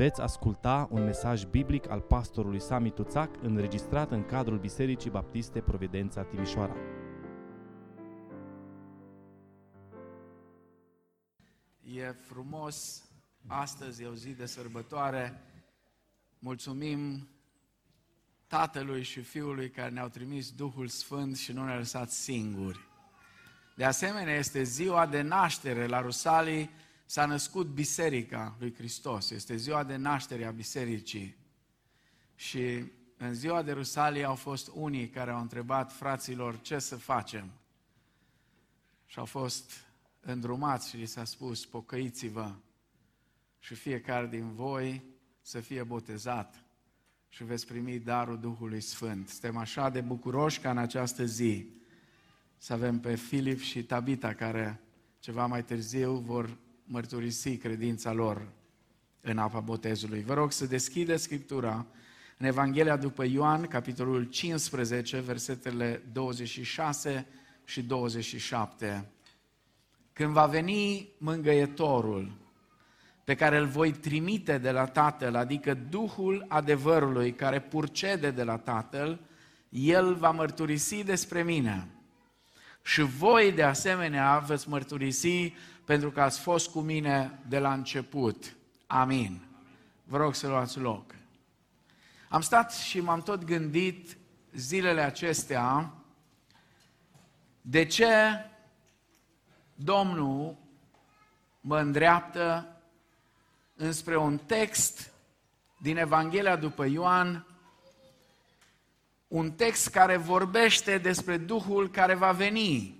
Veți asculta un mesaj biblic al pastorului Sami Tuțac înregistrat în cadrul Bisericii Baptiste Providența Timișoara. E frumos, astăzi e o zi de sărbătoare. Mulțumim Tatălui și Fiului care ne-au trimis Duhul Sfânt și nu ne-a lăsat singuri. De asemenea, este ziua de naștere la Rusalii, s-a născut Biserica lui Hristos. Este ziua de naștere a Bisericii. Și în ziua de Rusalii au fost unii care au întrebat fraților ce să facem. Și au fost îndrumați și li s-a spus, pocăiți-vă și fiecare din voi să fie botezat și veți primi darul Duhului Sfânt. Suntem așa de bucuroși ca în această zi să avem pe Filip și Tabita care ceva mai târziu vor mărturisi credința lor în apa botezului. Vă rog să deschideți Scriptura în Evanghelia după Ioan, capitolul 15, versetele 26 și 27. Când va veni mângăietorul, pe care îl voi trimite de la Tatăl, adică Duhul adevărului care purcede de la Tatăl, El va mărturisi despre mine. Și voi, de asemenea, veți mărturisi pentru că ați fost cu mine de la început. Amin. Vă rog să luați loc. Am stat și m-am tot gândit zilele acestea de ce Domnul mă îndreaptă înspre un text din Evanghelia după Ioan, un text care vorbește despre Duhul care va veni.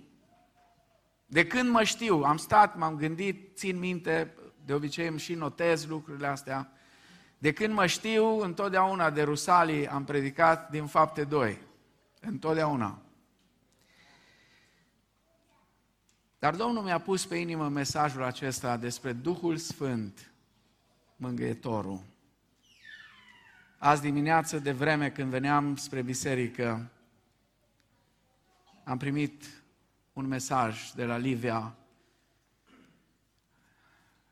De când mă știu, am stat, m-am gândit, țin minte, de obicei îmi și notez lucrurile astea. De când mă știu, întotdeauna de Rusalii am predicat din fapte 2. Întotdeauna. Dar Domnul mi-a pus pe inimă mesajul acesta despre Duhul Sfânt, Mângâietorul. Azi dimineață, de vreme când veneam spre biserică, am primit un mesaj de la Livia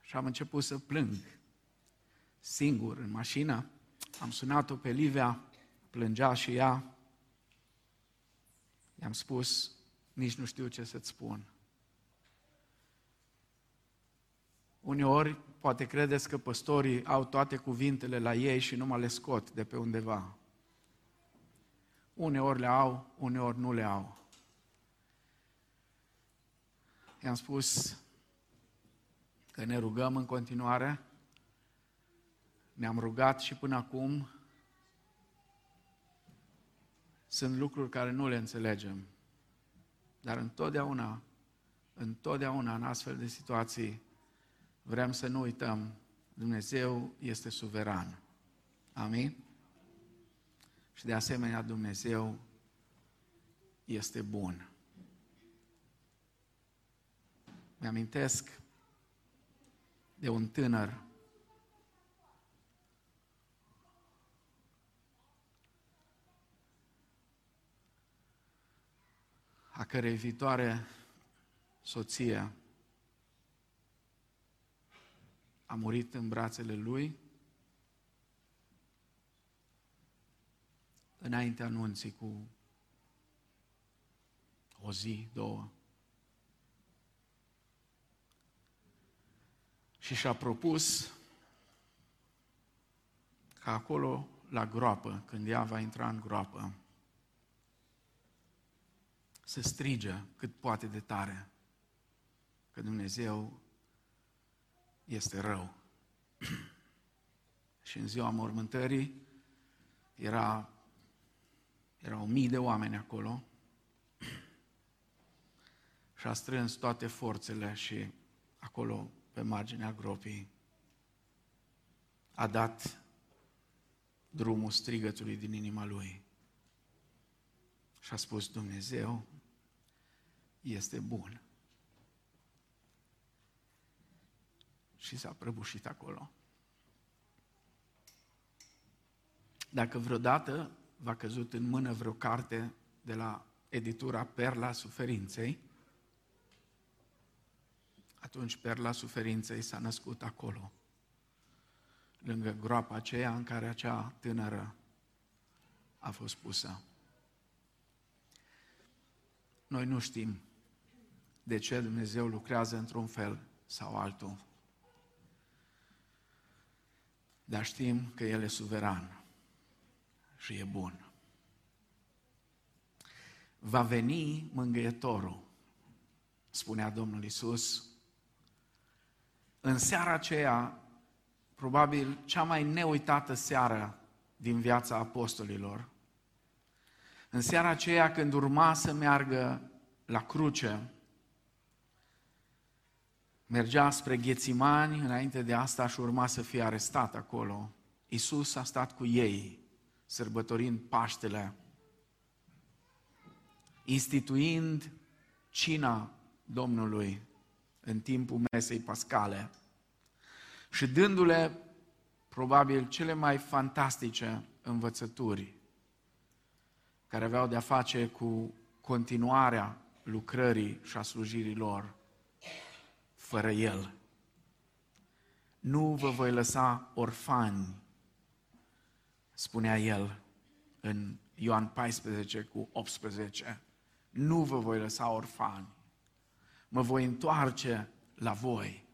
și am început să plâng. Singur, în mașină, am sunat-o pe Livia, plângea și ea. I-am spus, nici nu știu ce să-ți spun. Uneori, poate credeți că păstorii au toate cuvintele la ei și nu mă le scot de pe undeva. Uneori le au, uneori nu le au. I-am spus că ne rugăm în continuare, ne-am rugat și până acum, sunt lucruri care nu le înțelegem, dar întotdeauna, întotdeauna în astfel de situații, vrem să nu uităm, Dumnezeu este suveran. Amin? Și de asemenea Dumnezeu este bun. Mi-amintesc de un tânăr a cărei viitoare soție a murit în brațele lui înainte anunții cu o zi, două. Și și-a propus ca acolo, la groapă, când ea va intra în groapă, să strige cât poate de tare că Dumnezeu este rău. și în ziua mormântării era, erau mii de oameni acolo și a strâns toate forțele și acolo, pe marginea gropii, a dat drumul strigătului din inima lui. Și a spus, Dumnezeu este bun. Și s-a prăbușit acolo. Dacă vreodată v-a căzut în mână vreo carte de la editura Perla Suferinței, atunci Perla Suferinței s-a născut acolo. lângă groapa aceea în care acea tânără a fost pusă. Noi nu știm de ce Dumnezeu lucrează într-un fel sau altul. Dar știm că El e suveran și e bun. Va veni mângâietorul, spunea Domnul Isus. În seara aceea, probabil cea mai neuitată seară din viața apostolilor, în seara aceea când urma să meargă la cruce, mergea spre Ghețimani, înainte de asta și urma să fie arestat acolo. Iisus a stat cu ei, sărbătorind Paștele, instituind cina Domnului în timpul mesei pascale și dându-le probabil cele mai fantastice învățături care aveau de-a face cu continuarea lucrării și a slujirii lor fără El. Nu vă voi lăsa orfani, spunea El în Ioan 14 cu 18. Nu vă voi lăsa orfani, mă voi întoarce la voi.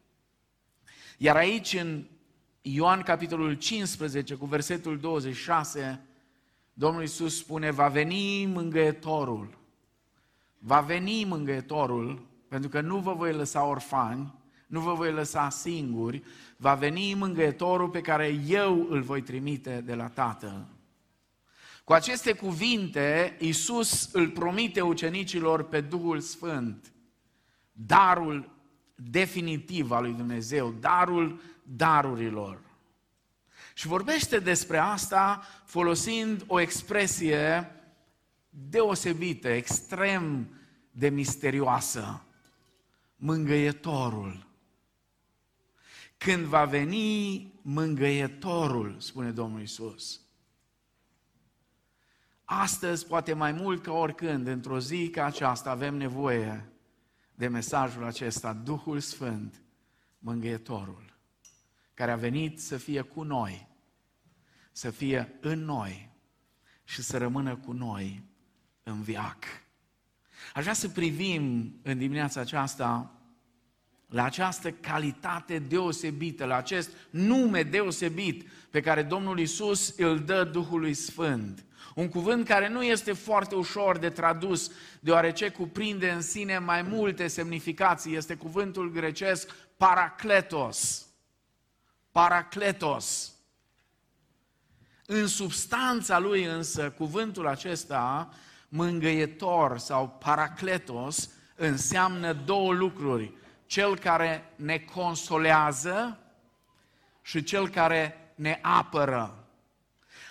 Iar aici în Ioan capitolul 15 cu versetul 26, Domnul Iisus spune, va veni mângâietorul, va veni mângâietorul pentru că nu vă voi lăsa orfani, nu vă voi lăsa singuri, va veni mângâietorul pe care eu îl voi trimite de la Tatăl. Cu aceste cuvinte, Iisus îl promite ucenicilor pe Duhul Sfânt, darul definitiv al lui Dumnezeu, darul darurilor. Și vorbește despre asta folosind o expresie deosebită, extrem de misterioasă mângăietorul. Când va veni mângăietorul, spune Domnul Isus. Astăzi, poate mai mult ca oricând, într-o zi ca aceasta, avem nevoie de mesajul acesta, Duhul Sfânt, mângâietorul, care a venit să fie cu noi, să fie în noi și să rămână cu noi în viac. Aș vrea să privim în dimineața aceasta la această calitate deosebită, la acest nume deosebit pe care Domnul Isus îl dă Duhului Sfânt. Un cuvânt care nu este foarte ușor de tradus, deoarece cuprinde în sine mai multe semnificații. Este cuvântul grecesc paracletos. Paracletos. În substanța lui însă, cuvântul acesta, mângâietor sau paracletos, înseamnă două lucruri cel care ne consolează și cel care ne apără.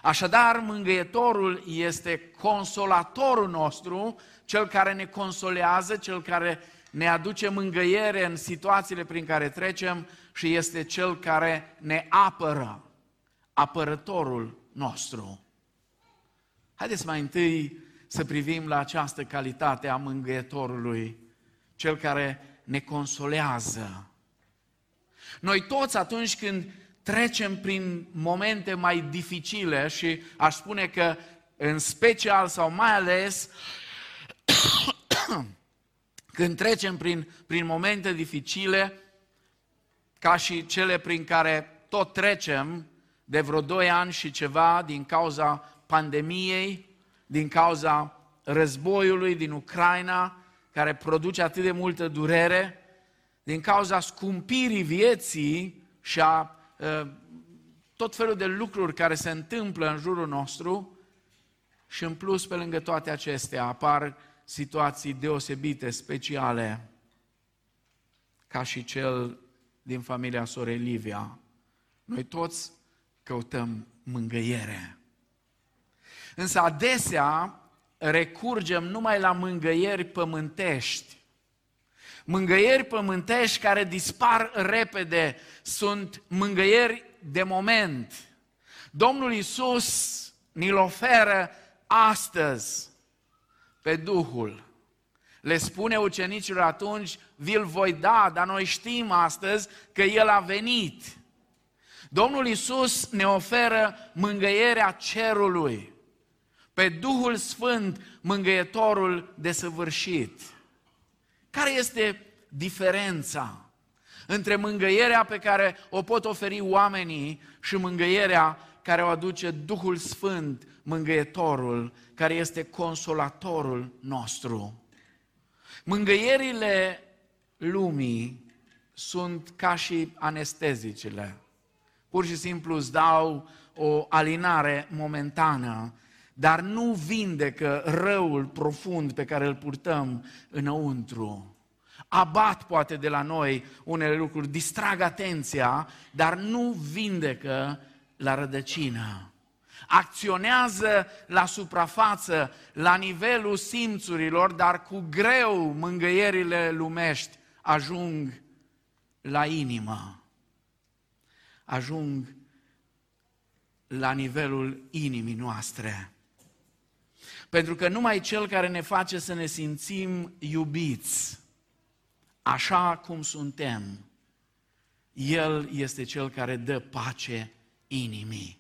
Așadar, mângâietorul este consolatorul nostru, cel care ne consolează, cel care ne aduce mângâiere în situațiile prin care trecem și este cel care ne apără, apărătorul nostru. Haideți mai întâi să privim la această calitate a mângâietorului, cel care ne consolează. Noi toți atunci când trecem prin momente mai dificile și aș spune că în special sau mai ales când trecem prin, prin momente dificile, ca și cele prin care tot trecem de vreo doi ani și ceva din cauza pandemiei, din cauza războiului din Ucraina, care produce atât de multă durere, din cauza scumpirii vieții și a uh, tot felul de lucruri care se întâmplă în jurul nostru și în plus, pe lângă toate acestea, apar situații deosebite, speciale, ca și cel din familia sorei Livia. Noi toți căutăm mângăiere. Însă adesea recurgem numai la mângăieri pământești. Mângăieri pământești care dispar repede, sunt mângăieri de moment. Domnul Isus ni-l oferă astăzi pe Duhul. Le spune ucenicilor atunci, vi-l voi da, dar noi știm astăzi că El a venit. Domnul Isus ne oferă mângâierea cerului, pe Duhul Sfânt, mângâietorul desăvârșit. Care este diferența între mângâierea pe care o pot oferi oamenii și mângâierea care o aduce Duhul Sfânt, mângâietorul, care este consolatorul nostru? Mângâierile lumii sunt ca și anestezicile. Pur și simplu îți dau o alinare momentană, dar nu vindecă răul profund pe care îl purtăm înăuntru. Abat poate de la noi unele lucruri, distrag atenția, dar nu vindecă la rădăcină. Acționează la suprafață, la nivelul simțurilor, dar cu greu mângâierile lumești ajung la inimă. Ajung la nivelul inimii noastre. Pentru că numai Cel care ne face să ne simțim iubiți, așa cum suntem, El este Cel care dă pace inimii.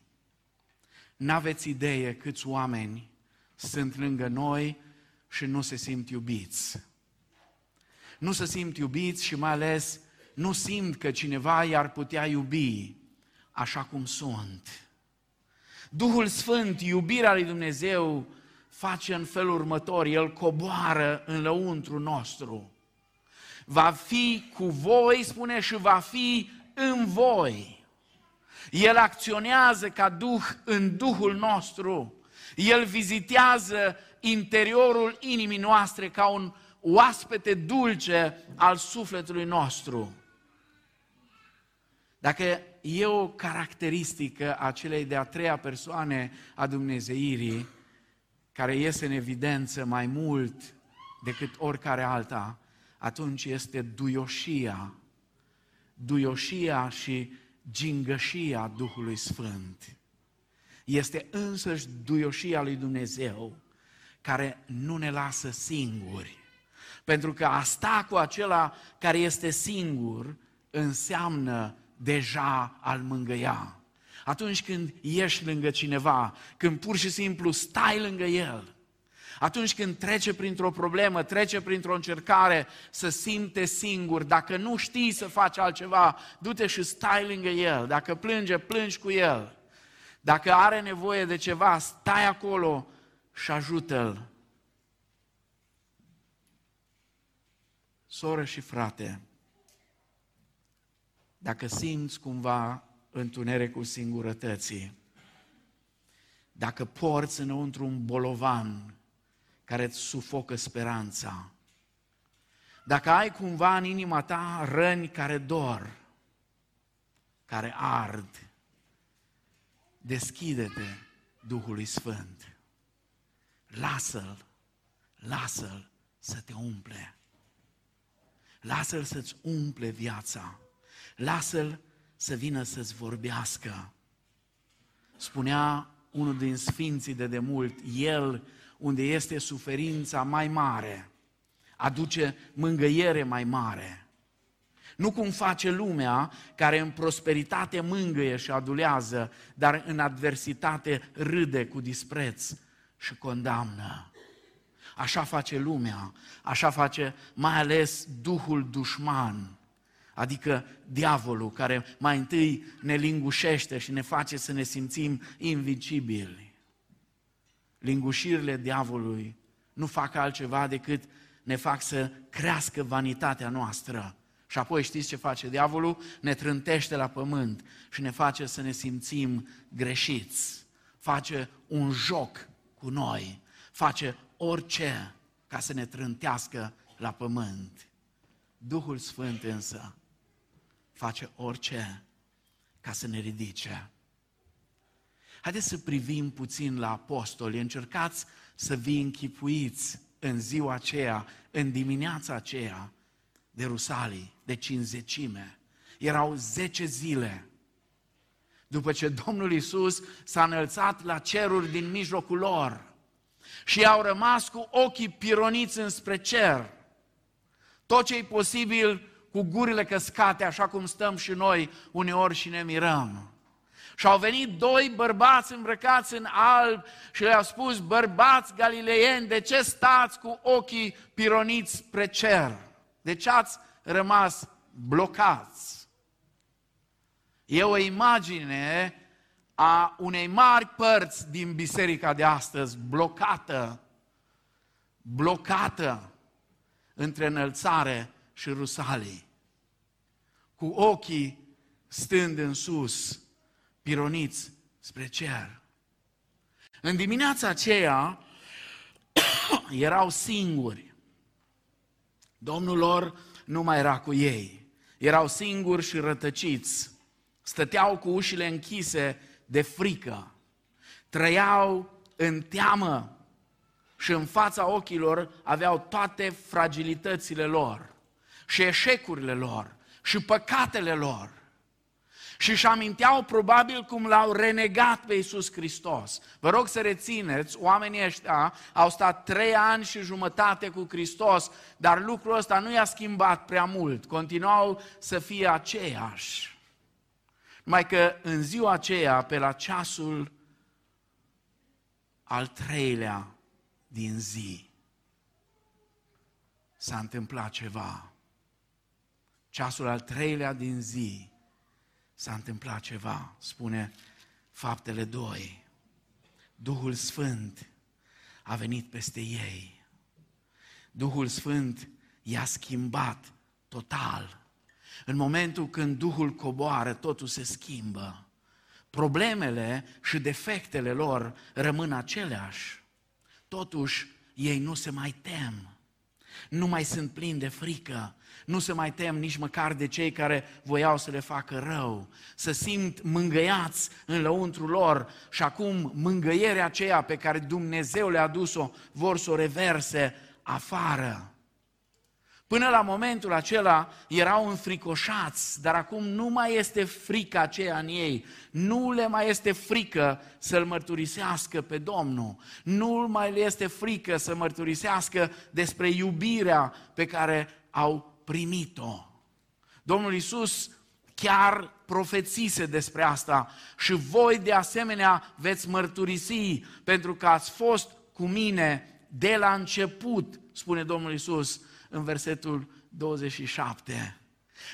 N-aveți idee câți oameni sunt lângă noi și nu se simt iubiți. Nu se simt iubiți și mai ales nu simt că cineva i-ar putea iubi așa cum sunt. Duhul Sfânt, iubirea lui Dumnezeu, face în felul următor, El coboară în lăuntru nostru. Va fi cu voi, spune, și va fi în voi. El acționează ca Duh în Duhul nostru. El vizitează interiorul inimii noastre ca un oaspete dulce al sufletului nostru. Dacă e o caracteristică a celei de-a treia persoane a Dumnezeirii, care iese în evidență mai mult decât oricare alta, atunci este duioșia, duioșia și gingășia Duhului Sfânt. Este însăși duioșia lui Dumnezeu care nu ne lasă singuri. Pentru că a sta cu acela care este singur înseamnă deja al mângâia. Atunci când ești lângă cineva, când pur și simplu stai lângă el, atunci când trece printr-o problemă, trece printr-o încercare, să simte singur. Dacă nu știi să faci altceva, du-te și stai lângă el. Dacă plânge, plângi cu el. Dacă are nevoie de ceva, stai acolo și ajută-l. Soră și frate, dacă simți cumva întunericul singurătății, dacă porți înăuntru un bolovan care îți sufocă speranța, dacă ai cumva în inima ta răni care dor, care ard, deschide-te Duhului Sfânt. Lasă-l, lasă-l să te umple. Lasă-l să-ți umple viața. Lasă-l să vină să-ți vorbească. Spunea unul din sfinții de demult, el, unde este suferința mai mare, aduce mângăiere mai mare. Nu cum face lumea care în prosperitate mângâie și adulează, dar în adversitate râde cu dispreț și condamnă. Așa face lumea, așa face mai ales Duhul dușman adică diavolul care mai întâi ne lingușește și ne face să ne simțim invincibili. Lingușirile diavolului nu fac altceva decât ne fac să crească vanitatea noastră. Și apoi știți ce face diavolul? Ne trântește la pământ și ne face să ne simțim greșiți. Face un joc cu noi, face orice ca să ne trântească la pământ. Duhul Sfânt însă face orice ca să ne ridice. Haideți să privim puțin la apostoli. Încercați să vi închipuiți în ziua aceea, în dimineața aceea de Rusalii, de cinzecime. Erau zece zile după ce Domnul Isus s-a înălțat la ceruri din mijlocul lor și au rămas cu ochii pironiți înspre cer. Tot ce e posibil cu gurile căscate, așa cum stăm și noi uneori și ne mirăm. Și au venit doi bărbați îmbrăcați în alb și le-au spus, bărbați galileieni, de ce stați cu ochii pironiți spre cer? De ce ați rămas blocați? E o imagine a unei mari părți din biserica de astăzi, blocată, blocată între înălțare și Rusalii, cu ochii stând în sus, pironiți spre cer. În dimineața aceea erau singuri. Domnul lor nu mai era cu ei. Erau singuri și rătăciți. Stăteau cu ușile închise de frică. Trăiau în teamă și în fața ochilor aveau toate fragilitățile lor și eșecurile lor și păcatele lor. Și își aminteau probabil cum l-au renegat pe Iisus Hristos. Vă rog să rețineți, oamenii ăștia au stat trei ani și jumătate cu Hristos, dar lucrul ăsta nu i-a schimbat prea mult. Continuau să fie aceiași. Mai că în ziua aceea, pe la ceasul al treilea din zi, s-a întâmplat ceva. Ceasul al treilea din zi, s-a întâmplat ceva, spune faptele 2. Duhul Sfânt a venit peste ei. Duhul Sfânt i-a schimbat total. În momentul când Duhul coboară, totul se schimbă. Problemele și defectele lor rămân aceleași. Totuși, ei nu se mai tem. Nu mai sunt plini de frică, nu se mai tem nici măcar de cei care voiau să le facă rău, să simt mângăiați în lăuntru lor și acum mângăierea aceea pe care Dumnezeu le-a dus-o vor să o reverse afară. Până la momentul acela erau înfricoșați, dar acum nu mai este frica aceea în ei. Nu le mai este frică să-L mărturisească pe Domnul. Nu mai le este frică să mărturisească despre iubirea pe care au primit-o. Domnul Isus chiar profețise despre asta și voi de asemenea veți mărturisi pentru că ați fost cu mine de la început, spune Domnul Isus în versetul 27.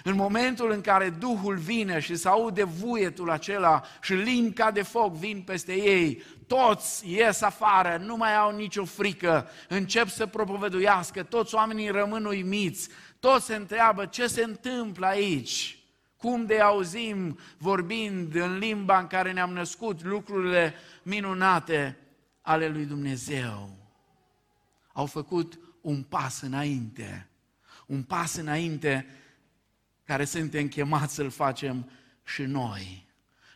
În momentul în care Duhul vine și se aude vuietul acela și limbi ca de foc vin peste ei, toți ies afară, nu mai au nicio frică, încep să propovăduiască, toți oamenii rămân uimiți, toți se întreabă ce se întâmplă aici, cum de auzim vorbind în limba în care ne-am născut lucrurile minunate ale lui Dumnezeu. Au făcut un pas înainte, un pas înainte care suntem chemați să-l facem și noi.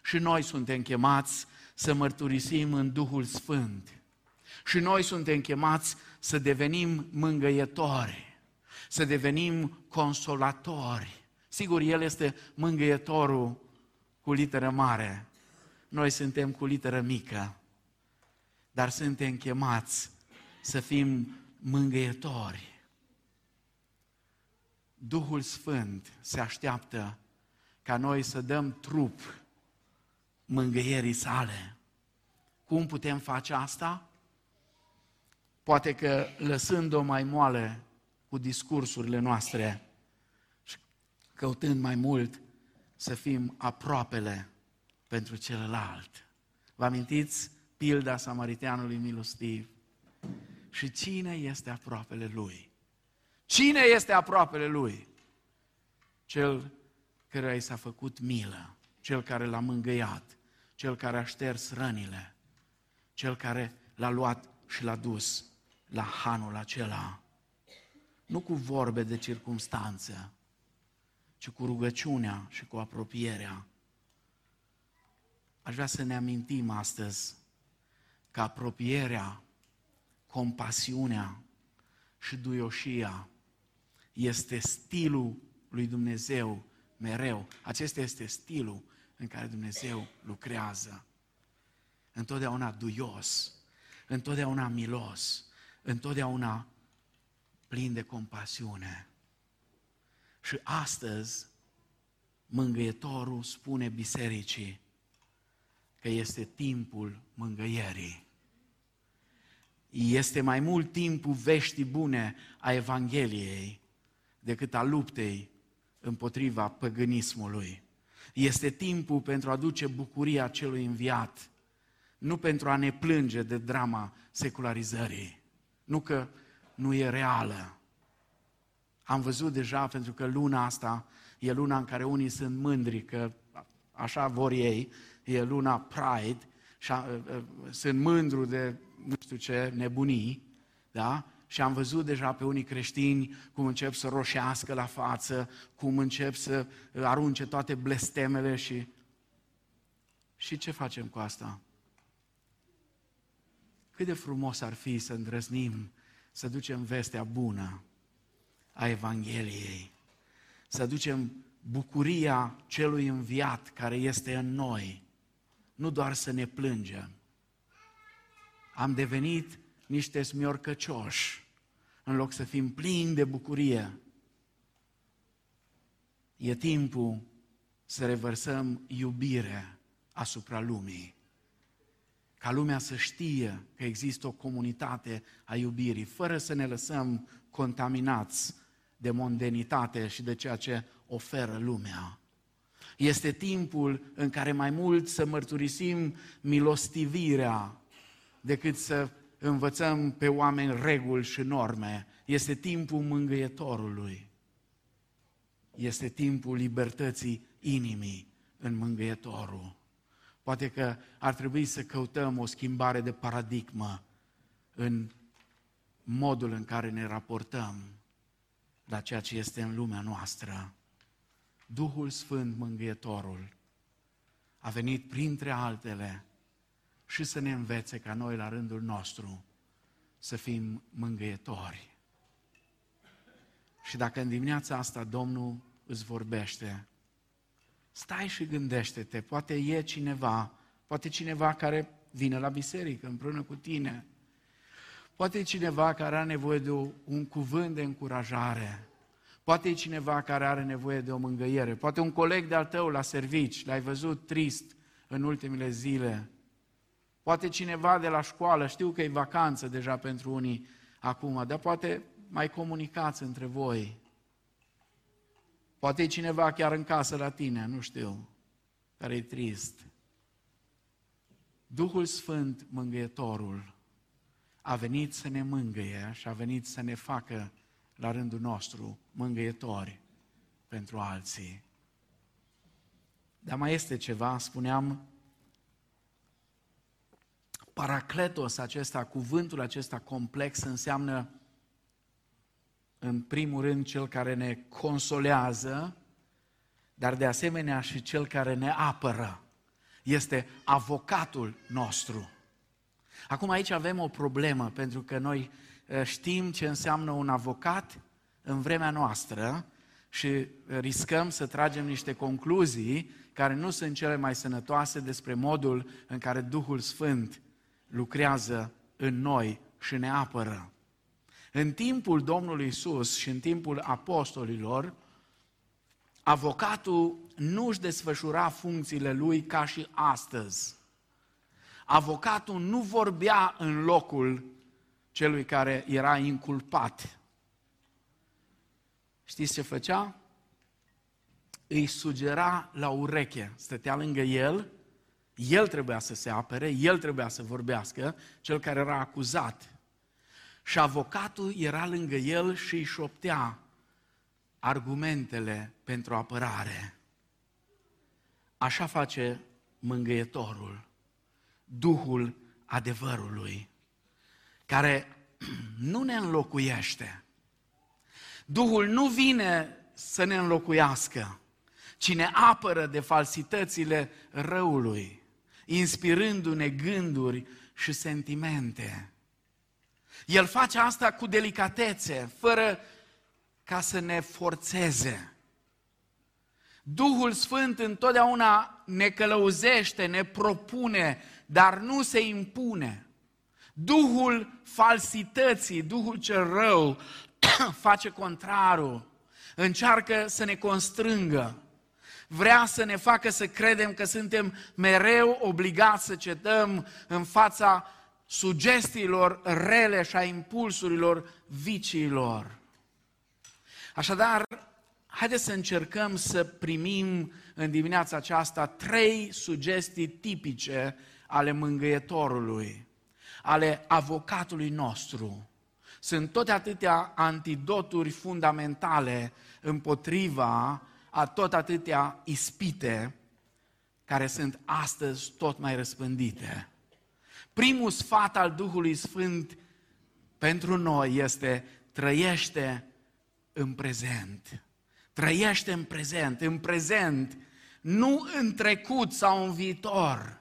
Și noi suntem chemați să mărturisim în Duhul Sfânt. Și noi suntem chemați să devenim mângăietori, să devenim consolatori. Sigur, El este mângâietorul cu literă mare. Noi suntem cu literă mică, dar suntem chemați să fim mângâietori. Duhul Sfânt se așteaptă ca noi să dăm trup mângâierii sale. Cum putem face asta? Poate că lăsând-o mai moale cu discursurile noastre și căutând mai mult să fim aproapele pentru celălalt. Vă amintiți pilda samariteanului milostiv? Și cine este aproapele lui? Cine este aproapele lui? Cel care i s-a făcut milă, cel care l-a mângâiat, cel care a șters rănile, cel care l-a luat și l-a dus la hanul acela. Nu cu vorbe de circumstanță, ci cu rugăciunea și cu apropierea. Aș vrea să ne amintim astăzi că apropierea, compasiunea și duioșia este stilul lui Dumnezeu mereu. Acesta este stilul în care Dumnezeu lucrează. Întotdeauna duios, întotdeauna milos, întotdeauna plin de compasiune. Și astăzi, mângâietorul spune bisericii, că este timpul mângăierii. Este mai mult timpul veștii bune a Evangheliei decât a luptei împotriva păgânismului. Este timpul pentru a aduce bucuria celui înviat, nu pentru a ne plânge de drama secularizării. Nu că nu e reală. Am văzut deja, pentru că luna asta e luna în care unii sunt mândri că așa vor ei, e luna Pride și a, a, sunt mândru de nu știu ce nebunii, da? Și am văzut deja pe unii creștini cum încep să roșească la față, cum încep să arunce toate blestemele și... Și ce facem cu asta? Cât de frumos ar fi să îndrăznim să ducem vestea bună a Evangheliei, să ducem bucuria celui înviat care este în noi, nu doar să ne plângem. Am devenit niște smiorcăcioși, în loc să fim plini de bucurie. E timpul să revărsăm iubire asupra lumii. Ca lumea să știe că există o comunitate a iubirii, fără să ne lăsăm contaminați de mondenitate și de ceea ce oferă lumea. Este timpul în care mai mult să mărturisim milostivirea decât să învățăm pe oameni reguli și norme. Este timpul mângâietorului. Este timpul libertății inimii în mângâietorul. Poate că ar trebui să căutăm o schimbare de paradigmă în modul în care ne raportăm la ceea ce este în lumea noastră. Duhul Sfânt Mângâietorul a venit printre altele și să ne învețe ca noi la rândul nostru să fim mângâietori. Și dacă în dimineața asta Domnul îți vorbește, stai și gândește-te, poate e cineva, poate cineva care vine la biserică împreună cu tine, poate e cineva care are nevoie de un cuvânt de încurajare, Poate e cineva care are nevoie de o mângăiere, poate un coleg de-al tău la servici, l-ai văzut trist în ultimele zile. Poate cineva de la școală, știu că e vacanță deja pentru unii acum, dar poate mai comunicați între voi. Poate e cineva chiar în casă la tine, nu știu, care e trist. Duhul Sfânt, mângâietorul, a venit să ne mângâie și a venit să ne facă la rândul nostru mângâietori pentru alții. Dar mai este ceva, spuneam, paracletos acesta, cuvântul acesta complex înseamnă în primul rând cel care ne consolează, dar de asemenea și cel care ne apără. Este avocatul nostru. Acum aici avem o problemă, pentru că noi Eh, știm ce înseamnă un avocat în vremea noastră și riscăm să tragem niște concluzii care nu sunt cele mai sănătoase despre modul în care Duhul Sfânt lucrează în noi și ne apără. În timpul Domnului Isus și în timpul apostolilor, avocatul nu își desfășura funcțiile lui ca și astăzi. Avocatul nu vorbea în locul celui care era inculpat. Știți ce făcea? Îi sugera la ureche, stătea lângă el, el trebuia să se apere, el trebuia să vorbească, cel care era acuzat. Și avocatul era lângă el și îi șoptea argumentele pentru apărare. Așa face mângâietorul, Duhul adevărului care nu ne înlocuiește. Duhul nu vine să ne înlocuiască, ci ne apără de falsitățile răului, inspirându-ne gânduri și sentimente. El face asta cu delicatețe, fără ca să ne forțeze. Duhul Sfânt întotdeauna ne călăuzește, ne propune, dar nu se impune. Duhul falsității, Duhul cel rău, face contrarul, încearcă să ne constrângă. vrea să ne facă să credem că suntem mereu obligați să cedăm în fața sugestiilor rele și a impulsurilor viciilor. Așadar, haideți să încercăm să primim în dimineața aceasta trei sugestii tipice ale mângâietorului, ale avocatului nostru. Sunt toate atâtea antidoturi fundamentale împotriva a tot atâtea ispite care sunt astăzi tot mai răspândite. Primul sfat al Duhului Sfânt pentru noi este trăiește în prezent. Trăiește în prezent, în prezent, nu în trecut sau în viitor.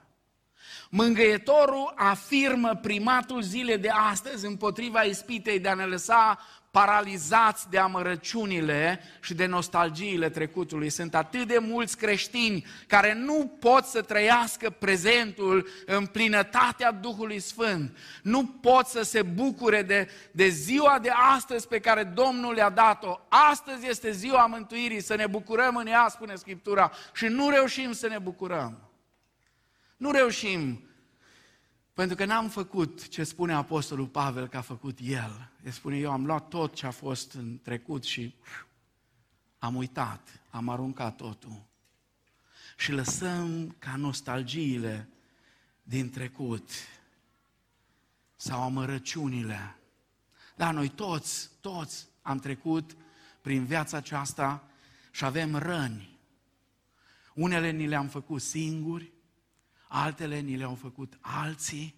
Mângâietorul afirmă primatul zilei de astăzi împotriva ispitei de a ne lăsa paralizați de amărăciunile și de nostalgiile trecutului. Sunt atât de mulți creștini care nu pot să trăiască prezentul în plinătatea Duhului Sfânt. Nu pot să se bucure de, de ziua de astăzi pe care Domnul le-a dat-o. Astăzi este ziua mântuirii, să ne bucurăm în ea, spune Scriptura, și nu reușim să ne bucurăm. Nu reușim pentru că n-am făcut ce spune Apostolul Pavel că a făcut el. El spune, eu am luat tot ce a fost în trecut și am uitat, am aruncat totul. Și lăsăm ca nostalgiile din trecut sau amărăciunile. Da, noi toți, toți am trecut prin viața aceasta și avem răni. Unele ni le-am făcut singuri, altele ni le-au făcut alții,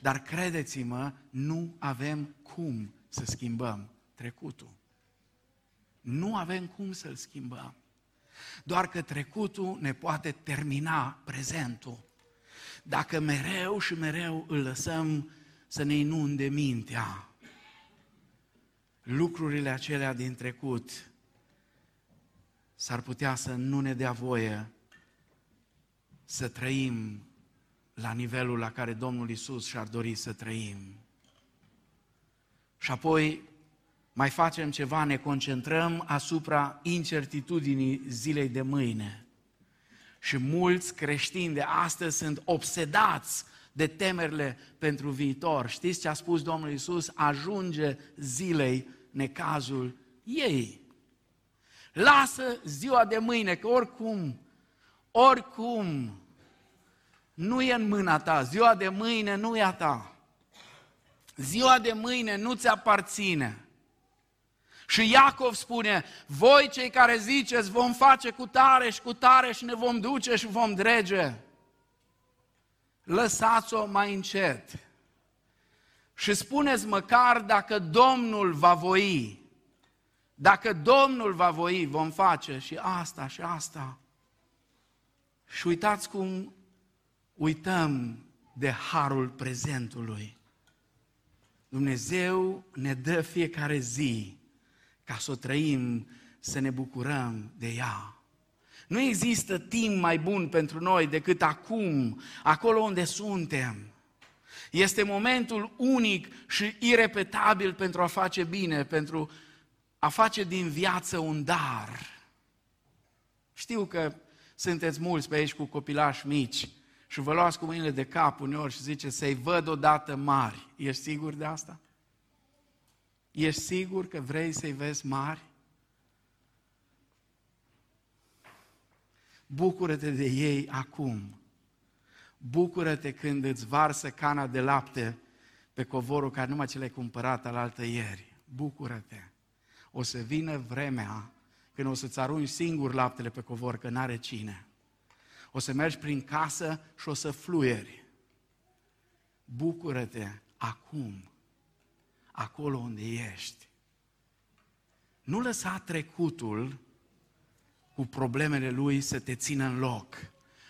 dar credeți-mă, nu avem cum să schimbăm trecutul. Nu avem cum să-l schimbăm. Doar că trecutul ne poate termina prezentul. Dacă mereu și mereu îl lăsăm să ne inunde mintea, lucrurile acelea din trecut s-ar putea să nu ne dea voie să trăim la nivelul la care Domnul Isus și-ar dori să trăim. Și apoi mai facem ceva, ne concentrăm asupra incertitudinii zilei de mâine. Și mulți creștini de astăzi sunt obsedați de temerile pentru viitor. Știți ce a spus Domnul Isus? Ajunge zilei necazul ei. Lasă ziua de mâine, că oricum, oricum, nu e în mâna ta, ziua de mâine nu e a ta. Ziua de mâine nu ți aparține. Și Iacov spune, voi cei care ziceți vom face cu tare și cu tare și ne vom duce și vom drege, lăsați-o mai încet. Și spuneți măcar dacă Domnul va voi, dacă Domnul va voi, vom face și asta și asta. Și uitați cum uităm de harul prezentului. Dumnezeu ne dă fiecare zi ca să o trăim, să ne bucurăm de ea. Nu există timp mai bun pentru noi decât acum, acolo unde suntem. Este momentul unic și irepetabil pentru a face bine, pentru a face din viață un dar. Știu că sunteți mulți pe aici cu copilași mici și vă luați cu mâinile de cap uneori și zice să-i văd odată mari. Ești sigur de asta? Ești sigur că vrei să-i vezi mari? Bucură-te de ei acum. Bucură-te când îți varsă cana de lapte pe covorul care numai ce l-ai cumpărat al altă ieri. Bucură-te. O să vină vremea când o să-ți arunci singur laptele pe covor, că n-are cine o să mergi prin casă și o să fluieri. Bucură-te acum, acolo unde ești. Nu lăsa trecutul cu problemele lui să te țină în loc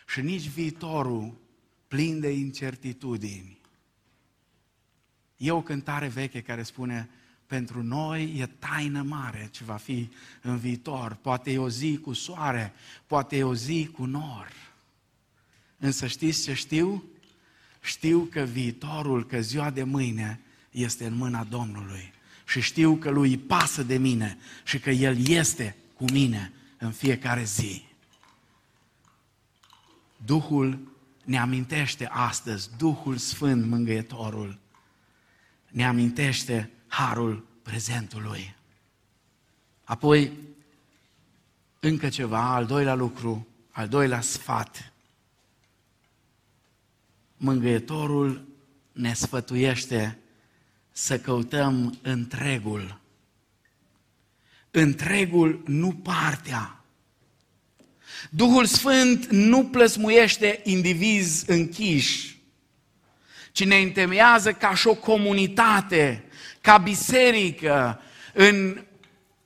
și nici viitorul plin de incertitudini. E o cântare veche care spune, pentru noi e taină mare ce va fi în viitor. Poate e o zi cu soare, poate e o zi cu nor. Însă știți ce știu? Știu că viitorul, că ziua de mâine este în mâna Domnului. Și știu că lui îi pasă de mine și că El este cu mine în fiecare zi. Duhul ne amintește astăzi, Duhul Sfânt, Mângâietorul, ne amintește harul prezentului. Apoi, încă ceva, al doilea lucru, al doilea sfat. Mângâietorul ne sfătuiește să căutăm întregul. Întregul, nu partea. Duhul Sfânt nu plăsmuiește indivizi închiși, ci ne întemeiază ca și o comunitate, ca biserică, în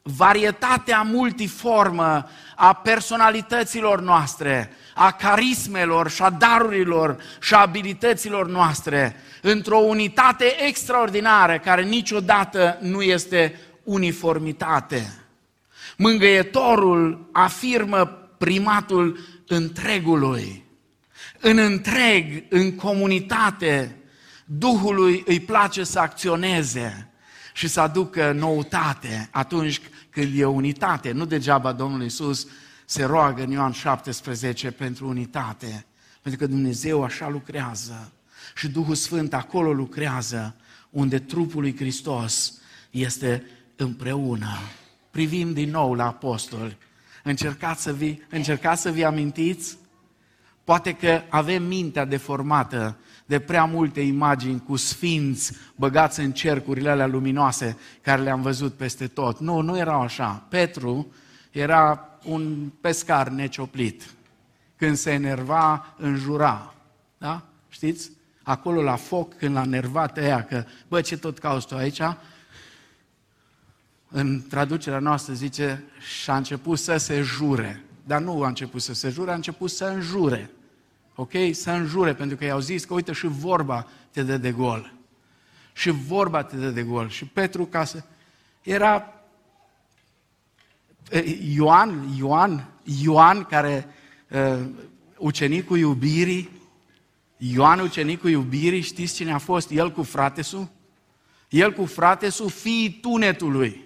varietatea multiformă a personalităților noastre, a carismelor și a darurilor și a abilităților noastre, într-o unitate extraordinară care niciodată nu este uniformitate. Mângâietorul afirmă primatul întregului. În întreg, în comunitate, Duhului îi place să acționeze și să aducă noutate atunci când e unitate. Nu degeaba Domnul Iisus se roagă în Ioan 17 pentru unitate, pentru că Dumnezeu așa lucrează și Duhul Sfânt acolo lucrează unde trupul lui Hristos este împreună. Privim din nou la apostoli. Încercați să vi, încercați să vi amintiți? Poate că avem mintea deformată de prea multe imagini cu sfinți băgați în cercurile alea luminoase care le-am văzut peste tot. Nu, nu erau așa. Petru era un pescar necioplit. Când se enerva, înjura. Da? Știți? Acolo la foc, când l-a nervat ea, că, bă, ce tot cauți tu aici? În traducerea noastră zice, și a început să se jure. Dar nu a început să se jure, a început să înjure ok? Să înjure, pentru că i-au zis că, uite, și vorba te dă de gol. Și vorba te dă de gol. Și Petru, ca să... Era Ioan, Ioan, Ioan, care uh, ucenicul iubirii, Ioan ucenicul iubirii, știți cine a fost? El cu fratesul? El cu fratesul, fiii tunetului.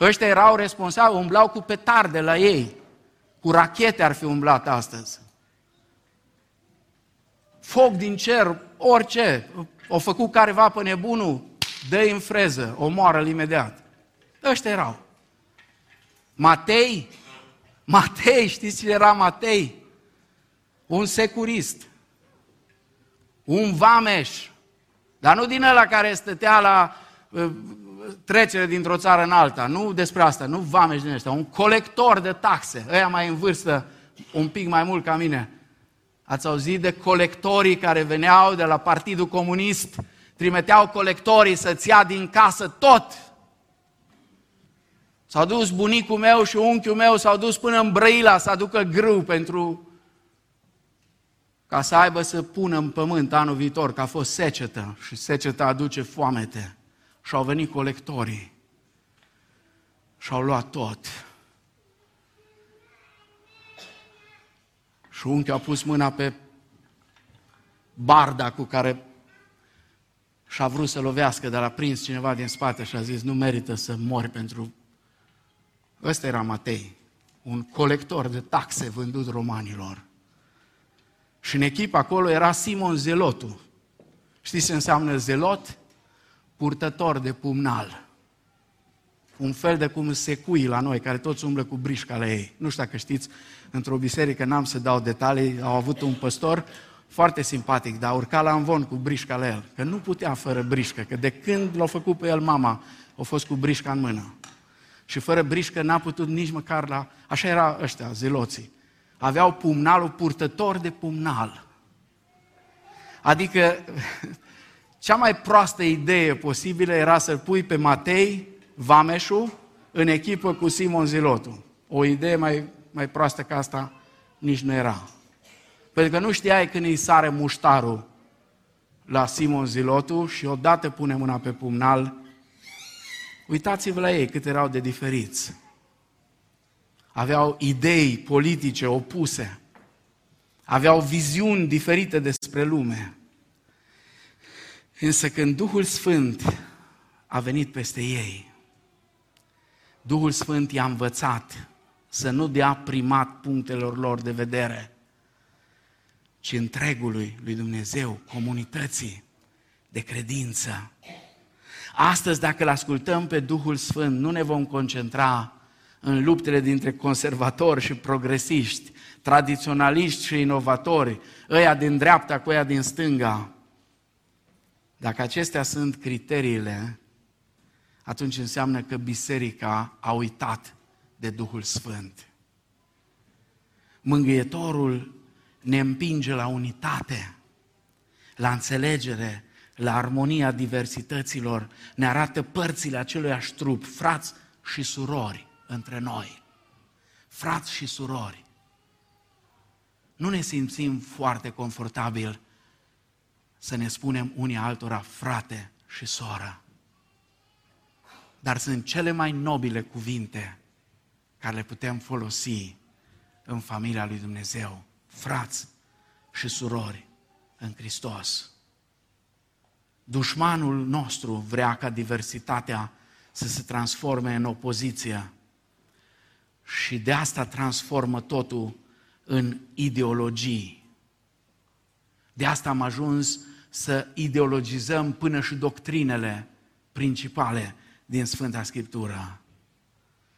Ăștia erau responsabili, umblau cu petarde la ei. Cu rachete ar fi umblat astăzi foc din cer, orice. O făcut careva pe nebunul, dă în freză, omoară-l imediat. Ăștia erau. Matei, Matei, știți cine era Matei? Un securist, un vameș, dar nu din ăla care stătea la uh, trecere dintr-o țară în alta, nu despre asta, nu vameș din ăștia, un colector de taxe, ăia mai în vârstă, un pic mai mult ca mine, Ați auzit de colectorii care veneau de la Partidul Comunist, trimiteau colectorii să-ți ia din casă tot. S-au dus bunicul meu și unchiul meu, s-au dus până în Brăila să aducă grâu pentru ca să aibă să pună în pământ anul viitor, că a fost secetă și seceta aduce foamete. Și au venit colectorii și au luat tot. Și unchiul a pus mâna pe barda cu care și-a vrut să lovească, dar a prins cineva din spate și a zis, nu merită să mori pentru... Ăsta era Matei, un colector de taxe vândut romanilor. Și în echipă acolo era Simon Zelotu. Știți ce înseamnă zelot? Purtător de pumnal. Un fel de cum secui la noi, care toți umblă cu brișca la ei. Nu știu dacă știți, într-o biserică, n-am să dau detalii, au avut un păstor foarte simpatic, dar urca la învon cu brișca la el, că nu putea fără brișcă, că de când l-a făcut pe el mama, a fost cu brișca în mână. Și fără brișcă n-a putut nici măcar la... Așa era ăștia, zeloții. Aveau pumnalul purtător de pumnal. Adică, cea mai proastă idee posibilă era să-l pui pe Matei, Vameșu, în echipă cu Simon Zilotu. O idee mai mai proastă ca asta nici nu era. Pentru că nu știai când îi sare muștarul la Simon Zilotu și odată pune mâna pe pumnal, uitați-vă la ei cât erau de diferiți. Aveau idei politice opuse, aveau viziuni diferite despre lume. Însă când Duhul Sfânt a venit peste ei, Duhul Sfânt i-a învățat să nu dea primat punctelor lor de vedere, ci întregului lui Dumnezeu, comunității de credință. Astăzi, dacă îl ascultăm pe Duhul Sfânt, nu ne vom concentra în luptele dintre conservatori și progresiști, tradiționaliști și inovatori, ăia din dreapta cu ăia din stânga. Dacă acestea sunt criteriile, atunci înseamnă că biserica a uitat de Duhul Sfânt. Mângâietorul ne împinge la unitate, la înțelegere, la armonia diversităților, ne arată părțile aceluiași trup, frați și surori între noi. Frați și surori. Nu ne simțim foarte confortabil să ne spunem unii altora frate și soră. Dar sunt cele mai nobile cuvinte care le putem folosi în familia lui Dumnezeu, frați și surori în Hristos. Dușmanul nostru vrea ca diversitatea să se transforme în opoziție și de asta transformă totul în ideologii. De asta am ajuns să ideologizăm până și doctrinele principale din Sfânta Scriptură.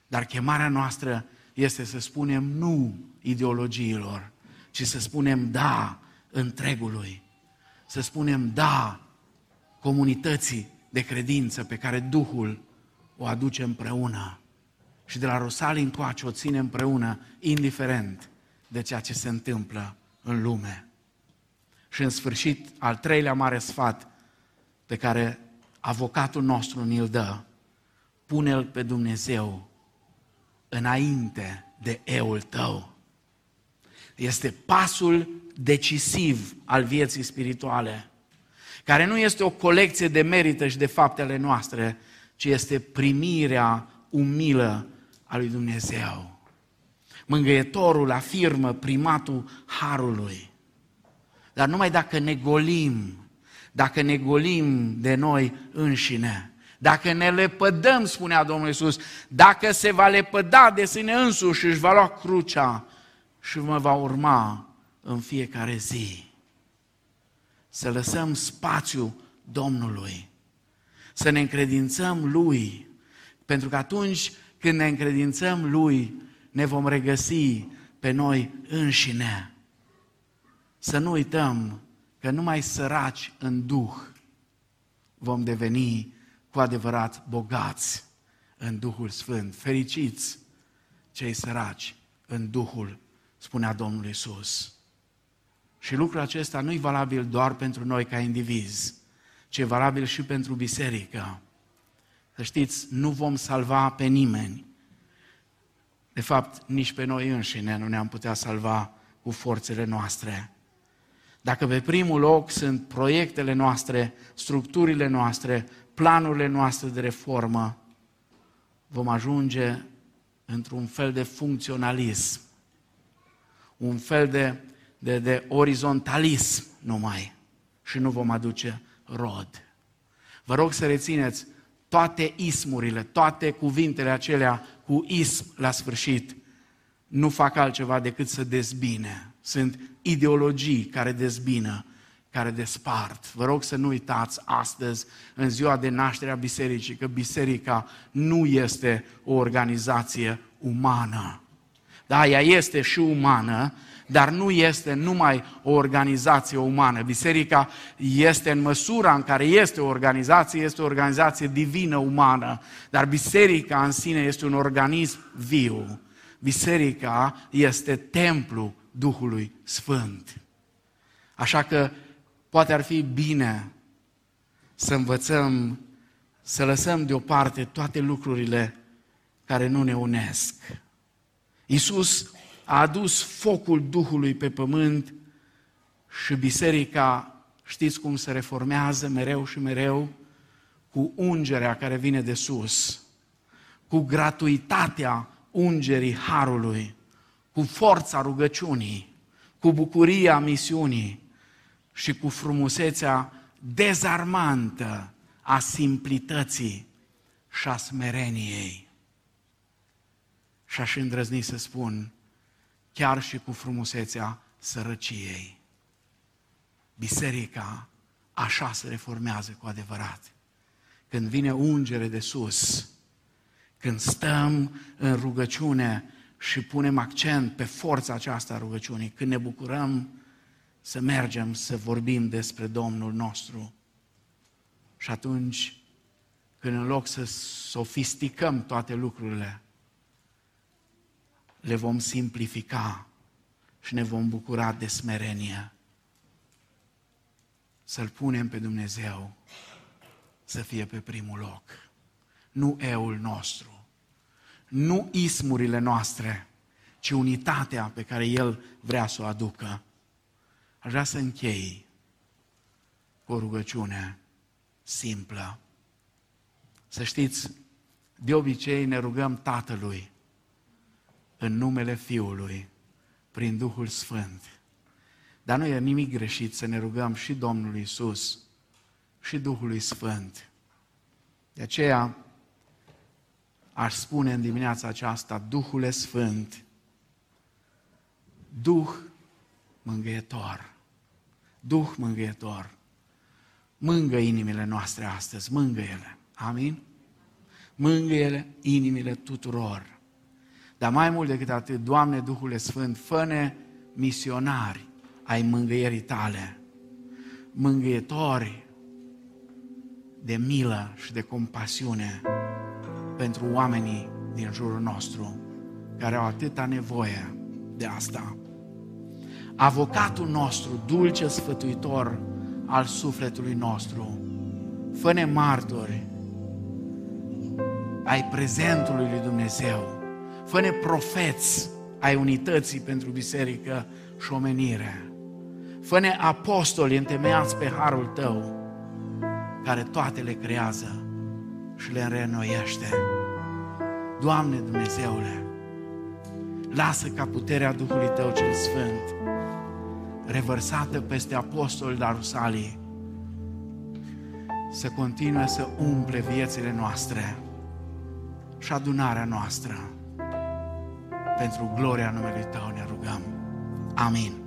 Dar chemarea noastră este să spunem nu ideologiilor, ci să spunem da întregului. Să spunem da comunității de credință pe care Duhul o aduce împreună. Și de la Rosalii încoace o ține împreună, indiferent de ceea ce se întâmplă în lume. Și în sfârșit, al treilea mare sfat pe care avocatul nostru ni-l dă, pune-l pe Dumnezeu înainte de eul tău. Este pasul decisiv al vieții spirituale, care nu este o colecție de merite și de faptele noastre, ci este primirea umilă a lui Dumnezeu. Mângâietorul afirmă primatul harului. Dar numai dacă ne golim, dacă ne golim de noi înșine, dacă ne lepădăm, spunea Domnul Iisus, dacă se va lepăda de sine însuși și își va lua crucea și mă va urma în fiecare zi. Să lăsăm spațiu Domnului, să ne încredințăm Lui, pentru că atunci când ne încredințăm Lui, ne vom regăsi pe noi înșine. Să nu uităm că numai săraci în Duh vom deveni cu adevărat bogați în Duhul Sfânt. Fericiți cei săraci în Duhul, spunea Domnul Isus. Și lucrul acesta nu e valabil doar pentru noi ca indivizi, ci e valabil și pentru biserică. Să știți, nu vom salva pe nimeni. De fapt, nici pe noi înșine nu ne-am putea salva cu forțele noastre. Dacă pe primul loc sunt proiectele noastre, structurile noastre, planurile noastre de reformă, vom ajunge într-un fel de funcționalism, un fel de, de, de orizontalism numai și nu vom aduce rod. Vă rog să rețineți toate ismurile, toate cuvintele acelea cu ism la sfârșit, nu fac altceva decât să dezbine. Sunt ideologii care dezbină care despart. Vă rog să nu uitați astăzi, în ziua de naștere a bisericii, că biserica nu este o organizație umană. Da, ea este și umană, dar nu este numai o organizație umană. Biserica este în măsura în care este o organizație, este o organizație divină umană, dar biserica în sine este un organism viu. Biserica este templu Duhului Sfânt. Așa că Poate ar fi bine să învățăm, să lăsăm deoparte toate lucrurile care nu ne unesc. Iisus a adus focul Duhului pe pământ și biserica, știți cum se reformează mereu și mereu? Cu ungerea care vine de sus, cu gratuitatea ungerii Harului, cu forța rugăciunii, cu bucuria misiunii, și cu frumusețea dezarmantă a simplității și a smereniei. Și aș îndrăzni să spun, chiar și cu frumusețea sărăciei. biserica așa se reformează cu adevărat. Când vine ungere de sus, când stăm în rugăciune și punem accent pe forța aceasta a rugăciunii, când ne bucurăm să mergem să vorbim despre Domnul nostru. Și atunci, când în loc să sofisticăm toate lucrurile, le vom simplifica și ne vom bucura de smerenie. Să-L punem pe Dumnezeu să fie pe primul loc. Nu eul nostru, nu ismurile noastre, ci unitatea pe care El vrea să o aducă. Aș vrea să închei cu o rugăciune simplă. Să știți, de obicei ne rugăm Tatălui în numele Fiului, prin Duhul Sfânt. Dar nu e nimic greșit să ne rugăm și Domnului Isus și Duhului Sfânt. De aceea aș spune în dimineața aceasta, Duhul Sfânt, Duh mângâietor, Duh mângâietor, mângă inimile noastre astăzi, mângă-ele. Amin? Mângă-ele inimile tuturor. Dar mai mult decât atât, Doamne Duhule Sfânt, fă misionari ai mângâierii tale, mângâietori de milă și de compasiune pentru oamenii din jurul nostru, care au atâta nevoie de asta. Avocatul nostru, dulce sfătuitor al sufletului nostru, fă-ne martori ai prezentului lui Dumnezeu, fă-ne profeți ai unității pentru biserică și omenire. Fă-ne apostoli întemeiați pe harul tău, care toate le creează și le reînnoiește. Doamne Dumnezeule, lasă ca puterea Duhului Tău cel Sfânt, revărsată peste apostoli la Rusalii, să continue să umple viețile noastre și adunarea noastră. Pentru gloria numelui Tău ne rugăm. Amin.